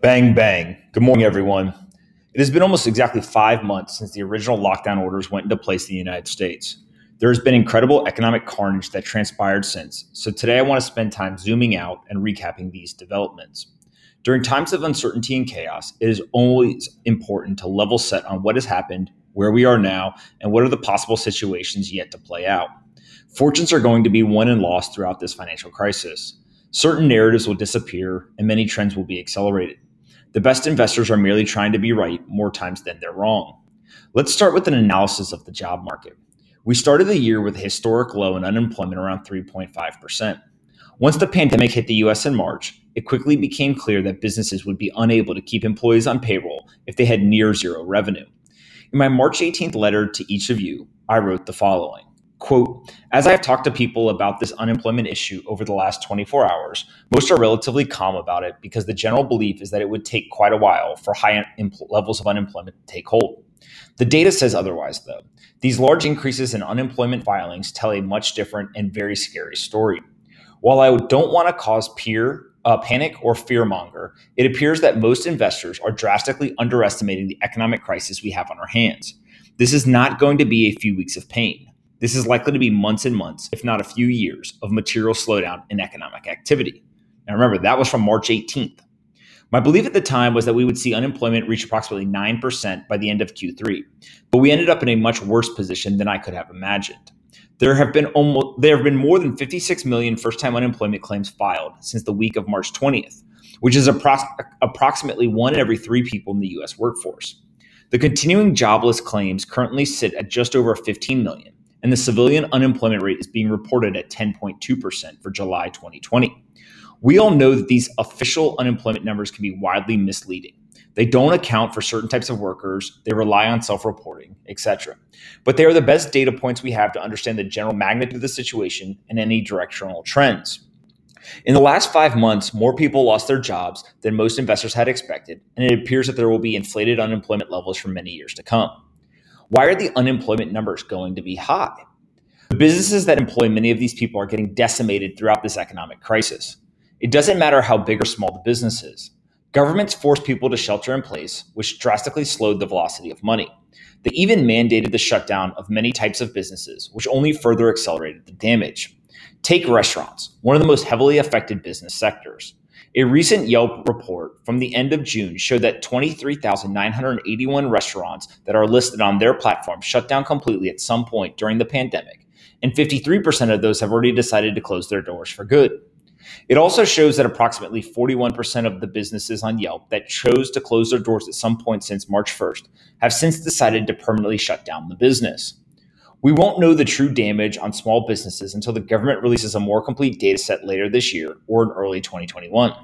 Bang, bang. Good morning, everyone. It has been almost exactly five months since the original lockdown orders went into place in the United States. There has been incredible economic carnage that transpired since, so today I want to spend time zooming out and recapping these developments. During times of uncertainty and chaos, it is always important to level set on what has happened, where we are now, and what are the possible situations yet to play out. Fortunes are going to be won and lost throughout this financial crisis. Certain narratives will disappear, and many trends will be accelerated. The best investors are merely trying to be right more times than they're wrong. Let's start with an analysis of the job market. We started the year with a historic low in unemployment around 3.5%. Once the pandemic hit the US in March, it quickly became clear that businesses would be unable to keep employees on payroll if they had near zero revenue. In my March 18th letter to each of you, I wrote the following Quote, as I have talked to people about this unemployment issue over the last 24 hours, most are relatively calm about it because the general belief is that it would take quite a while for high levels of unemployment to take hold. The data says otherwise, though. These large increases in unemployment filings tell a much different and very scary story. While I don't want to cause peer uh, panic or fearmonger, it appears that most investors are drastically underestimating the economic crisis we have on our hands. This is not going to be a few weeks of pain. This is likely to be months and months, if not a few years, of material slowdown in economic activity. Now remember, that was from March 18th. My belief at the time was that we would see unemployment reach approximately 9% by the end of Q3, but we ended up in a much worse position than I could have imagined. There have been almost there have been more than 56 million first-time unemployment claims filed since the week of March 20th, which is appro- approximately one in every 3 people in the US workforce. The continuing jobless claims currently sit at just over 15 million, and the civilian unemployment rate is being reported at 10.2% for July 2020. We all know that these official unemployment numbers can be widely misleading. They don't account for certain types of workers, they rely on self reporting, etc. But they are the best data points we have to understand the general magnitude of the situation and any directional trends. In the last five months, more people lost their jobs than most investors had expected, and it appears that there will be inflated unemployment levels for many years to come. Why are the unemployment numbers going to be high? The businesses that employ many of these people are getting decimated throughout this economic crisis. It doesn't matter how big or small the business is. Governments forced people to shelter in place, which drastically slowed the velocity of money. They even mandated the shutdown of many types of businesses, which only further accelerated the damage. Take restaurants, one of the most heavily affected business sectors. A recent Yelp report from the end of June showed that 23,981 restaurants that are listed on their platform shut down completely at some point during the pandemic, and 53% of those have already decided to close their doors for good. It also shows that approximately 41% of the businesses on Yelp that chose to close their doors at some point since March 1st have since decided to permanently shut down the business. We won't know the true damage on small businesses until the government releases a more complete data set later this year or in early 2021.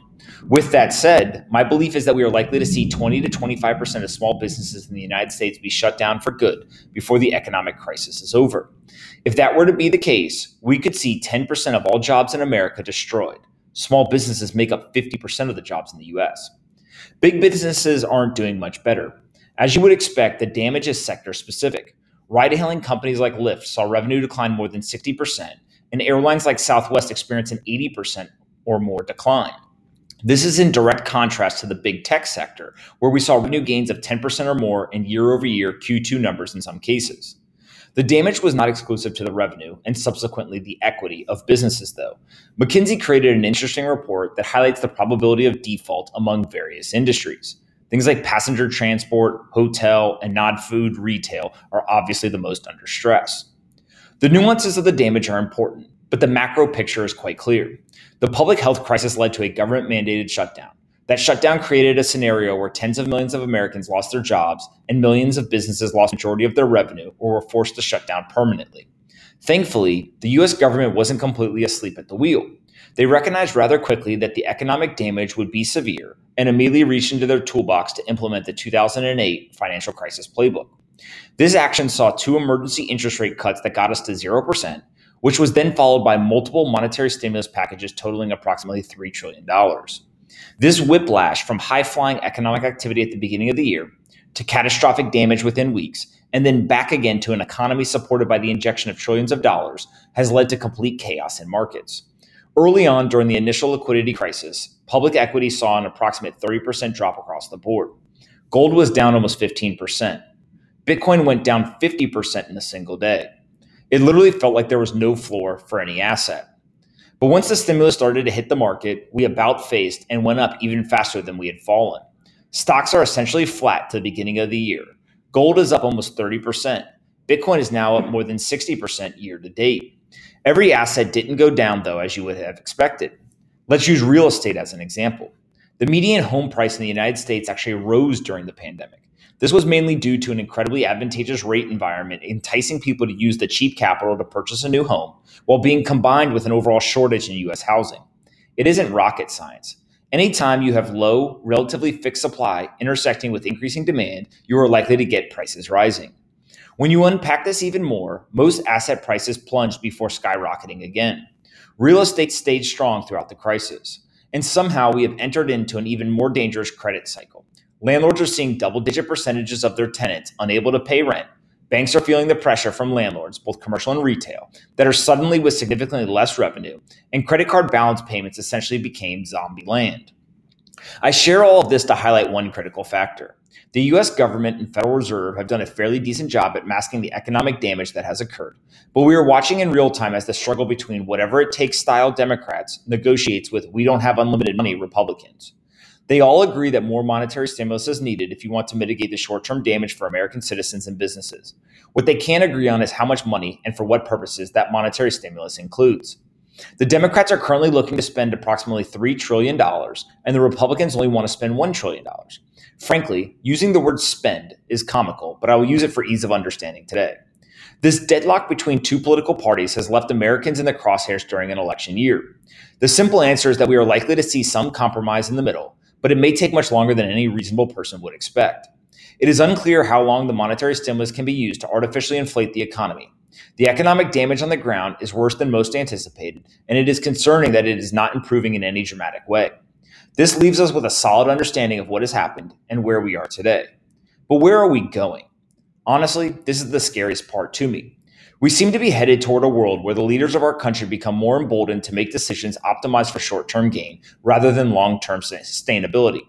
With that said, my belief is that we are likely to see 20 to 25% of small businesses in the United States be shut down for good before the economic crisis is over. If that were to be the case, we could see 10% of all jobs in America destroyed. Small businesses make up 50% of the jobs in the US. Big businesses aren't doing much better. As you would expect, the damage is sector specific. Ride hailing companies like Lyft saw revenue decline more than 60%, and airlines like Southwest experienced an 80% or more decline. This is in direct contrast to the big tech sector, where we saw revenue gains of 10% or more in year over year Q2 numbers in some cases. The damage was not exclusive to the revenue and subsequently the equity of businesses, though. McKinsey created an interesting report that highlights the probability of default among various industries. Things like passenger transport, hotel, and non food retail are obviously the most under stress. The nuances of the damage are important, but the macro picture is quite clear. The public health crisis led to a government mandated shutdown. That shutdown created a scenario where tens of millions of Americans lost their jobs and millions of businesses lost majority of their revenue or were forced to shut down permanently. Thankfully, the US government wasn't completely asleep at the wheel. They recognized rather quickly that the economic damage would be severe and immediately reached into their toolbox to implement the 2008 financial crisis playbook. This action saw two emergency interest rate cuts that got us to 0%, which was then followed by multiple monetary stimulus packages totaling approximately $3 trillion. This whiplash from high flying economic activity at the beginning of the year to catastrophic damage within weeks, and then back again to an economy supported by the injection of trillions of dollars has led to complete chaos in markets. Early on during the initial liquidity crisis, public equity saw an approximate 30% drop across the board. Gold was down almost 15%. Bitcoin went down 50% in a single day. It literally felt like there was no floor for any asset. But once the stimulus started to hit the market, we about faced and went up even faster than we had fallen. Stocks are essentially flat to the beginning of the year. Gold is up almost 30%. Bitcoin is now up more than 60% year to date. Every asset didn't go down, though, as you would have expected. Let's use real estate as an example. The median home price in the United States actually rose during the pandemic. This was mainly due to an incredibly advantageous rate environment, enticing people to use the cheap capital to purchase a new home, while being combined with an overall shortage in US housing. It isn't rocket science. Anytime you have low, relatively fixed supply intersecting with increasing demand, you are likely to get prices rising. When you unpack this even more, most asset prices plunged before skyrocketing again. Real estate stayed strong throughout the crisis. And somehow we have entered into an even more dangerous credit cycle. Landlords are seeing double digit percentages of their tenants unable to pay rent. Banks are feeling the pressure from landlords, both commercial and retail, that are suddenly with significantly less revenue, and credit card balance payments essentially became zombie land. I share all of this to highlight one critical factor. The US government and Federal Reserve have done a fairly decent job at masking the economic damage that has occurred. But we are watching in real time as the struggle between whatever it takes style Democrats negotiates with we don't have unlimited money Republicans. They all agree that more monetary stimulus is needed if you want to mitigate the short term damage for American citizens and businesses. What they can't agree on is how much money and for what purposes that monetary stimulus includes. The Democrats are currently looking to spend approximately $3 trillion, and the Republicans only want to spend $1 trillion. Frankly, using the word spend is comical, but I will use it for ease of understanding today. This deadlock between two political parties has left Americans in the crosshairs during an election year. The simple answer is that we are likely to see some compromise in the middle, but it may take much longer than any reasonable person would expect. It is unclear how long the monetary stimulus can be used to artificially inflate the economy. The economic damage on the ground is worse than most anticipated, and it is concerning that it is not improving in any dramatic way. This leaves us with a solid understanding of what has happened and where we are today. But where are we going? Honestly, this is the scariest part to me. We seem to be headed toward a world where the leaders of our country become more emboldened to make decisions optimized for short term gain rather than long term sustainability.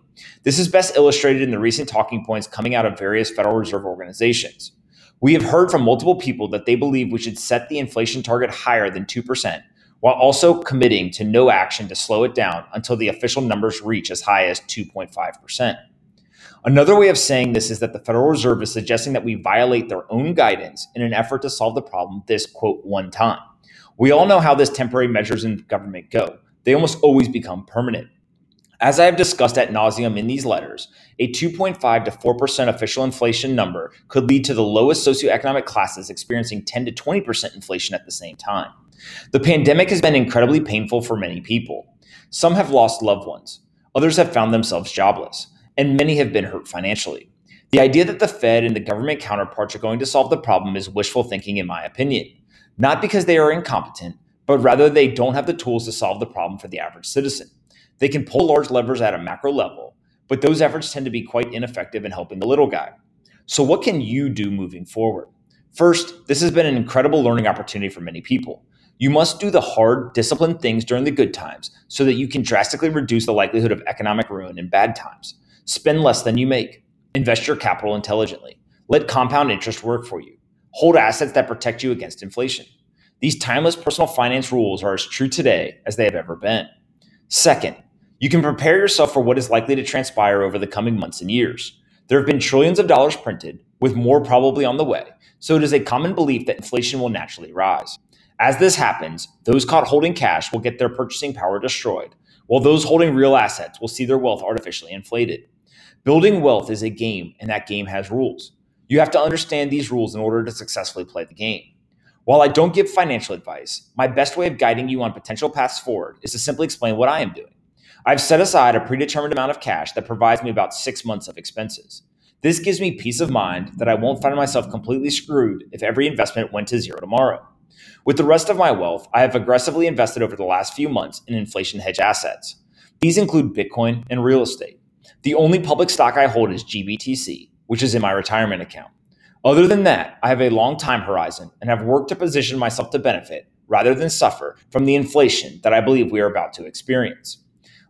This is best illustrated in the recent talking points coming out of various Federal Reserve organizations. We have heard from multiple people that they believe we should set the inflation target higher than 2%, while also committing to no action to slow it down until the official numbers reach as high as 2.5%. Another way of saying this is that the Federal Reserve is suggesting that we violate their own guidance in an effort to solve the problem this quote one time. We all know how this temporary measures in government go. They almost always become permanent. As I have discussed at nauseum in these letters, a 2.5 to 4% official inflation number could lead to the lowest socioeconomic classes experiencing 10 to 20% inflation at the same time. The pandemic has been incredibly painful for many people. Some have lost loved ones, others have found themselves jobless and many have been hurt financially. The idea that the Fed and the government counterparts are going to solve the problem is wishful thinking, in my opinion. Not because they are incompetent, but rather they don't have the tools to solve the problem for the average citizen. They can pull large levers at a macro level, but those efforts tend to be quite ineffective in helping the little guy. So, what can you do moving forward? First, this has been an incredible learning opportunity for many people. You must do the hard, disciplined things during the good times so that you can drastically reduce the likelihood of economic ruin in bad times. Spend less than you make. Invest your capital intelligently. Let compound interest work for you. Hold assets that protect you against inflation. These timeless personal finance rules are as true today as they have ever been. Second, you can prepare yourself for what is likely to transpire over the coming months and years. There have been trillions of dollars printed, with more probably on the way, so it is a common belief that inflation will naturally rise. As this happens, those caught holding cash will get their purchasing power destroyed, while those holding real assets will see their wealth artificially inflated. Building wealth is a game, and that game has rules. You have to understand these rules in order to successfully play the game. While I don't give financial advice, my best way of guiding you on potential paths forward is to simply explain what I am doing. I've set aside a predetermined amount of cash that provides me about six months of expenses. This gives me peace of mind that I won't find myself completely screwed if every investment went to zero tomorrow. With the rest of my wealth, I have aggressively invested over the last few months in inflation hedge assets. These include Bitcoin and real estate. The only public stock I hold is GBTC, which is in my retirement account. Other than that, I have a long time horizon and have worked to position myself to benefit rather than suffer from the inflation that I believe we are about to experience.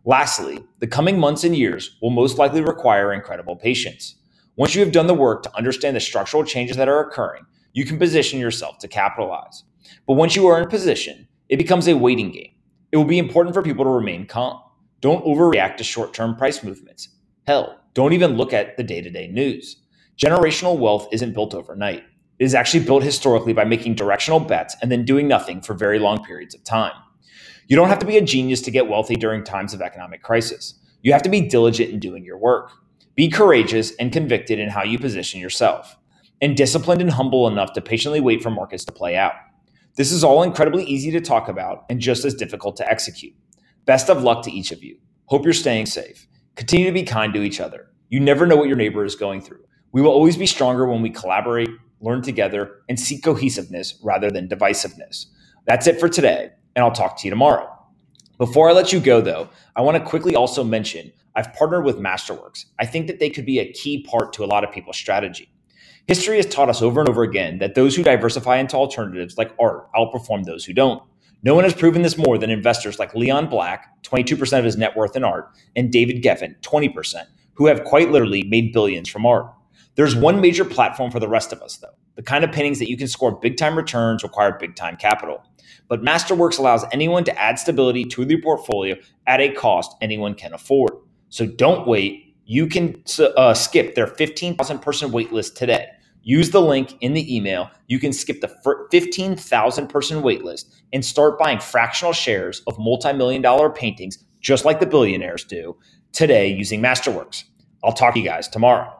Lastly, the coming months and years will most likely require incredible patience. Once you have done the work to understand the structural changes that are occurring, you can position yourself to capitalize. But once you are in position, it becomes a waiting game. It will be important for people to remain calm. Don't overreact to short term price movements. Hell, don't even look at the day to day news. Generational wealth isn't built overnight. It is actually built historically by making directional bets and then doing nothing for very long periods of time. You don't have to be a genius to get wealthy during times of economic crisis. You have to be diligent in doing your work. Be courageous and convicted in how you position yourself, and disciplined and humble enough to patiently wait for markets to play out. This is all incredibly easy to talk about and just as difficult to execute. Best of luck to each of you. Hope you're staying safe. Continue to be kind to each other. You never know what your neighbor is going through. We will always be stronger when we collaborate, learn together, and seek cohesiveness rather than divisiveness. That's it for today, and I'll talk to you tomorrow. Before I let you go, though, I want to quickly also mention I've partnered with Masterworks. I think that they could be a key part to a lot of people's strategy. History has taught us over and over again that those who diversify into alternatives like art outperform those who don't. No one has proven this more than investors like Leon Black, 22% of his net worth in art, and David Geffen, 20%, who have quite literally made billions from art. There's one major platform for the rest of us, though. The kind of paintings that you can score big time returns require big time capital. But Masterworks allows anyone to add stability to their portfolio at a cost anyone can afford. So don't wait. You can uh, skip their 15,000 person waitlist today. Use the link in the email. You can skip the 15,000 person waitlist and start buying fractional shares of multi million dollar paintings, just like the billionaires do, today using Masterworks. I'll talk to you guys tomorrow.